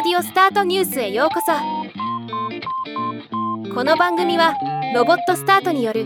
オスタートニュースへようこそ。この番組はロボットスタートによる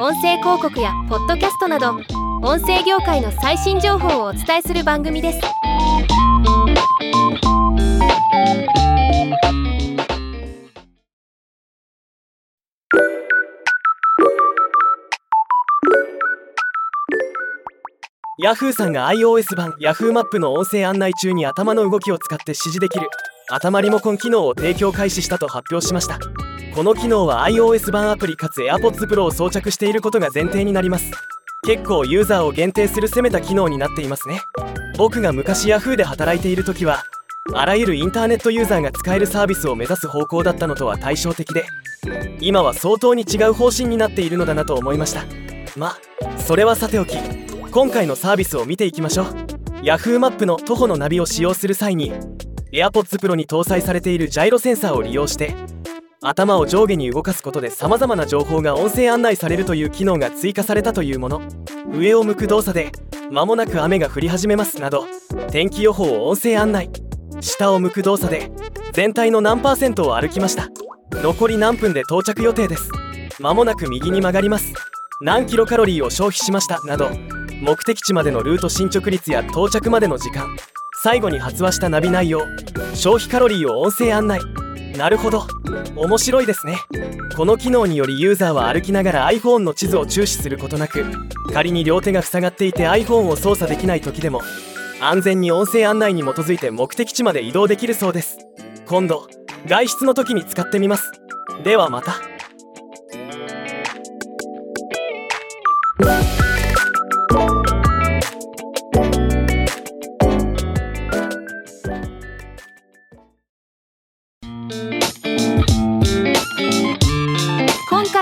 音声広告やポッドキャストなど音声業界の最新情報をお伝えする番組です。ヤフーさんが iOS 版 Yahoo マップの音声案内中に頭の動きを使って指示できる。頭リモコン機能を提供開始したと発表しました。この機能は iOS 版アプリかつ AirPods Pro を装着していることが前提になります。結構ユーザーを限定する攻めた機能になっていますね。僕が昔 Yahoo で働いている時はあらゆるインターネットユーザーが使えるサービスを目指す方向だったのとは対照的で今は相当に違う方針になっているのだなと思いました。まそれはさておき今回のサービスを見ていきましょう。Yahoo マップの徒歩のナビを使用する際に AirPods Pro に搭載されているジャイロセンサーを利用して頭を上下に動かすことで様々な情報が音声案内されるという機能が追加されたというもの。上を向く動作で間もなく雨が降り始めますなど天気予報を音声案内。下を向く動作で全体の何パーセントを歩きました。残り何分で到着予定です。間もなく右に曲がります。何キロカロリーを消費しましたなど目的地までのルート進捗率や到着までの時間。最後に発話したナビ内容。消費カロリーを音声案内。なるほど。面白いですね。この機能によりユーザーは歩きながら iPhone の地図を注視することなく仮に両手が塞がっていて iPhone を操作できない時でも安全に音声案内に基づいて目的地まで移動できるそうです。今度外出の時に使ってみます。ではまた。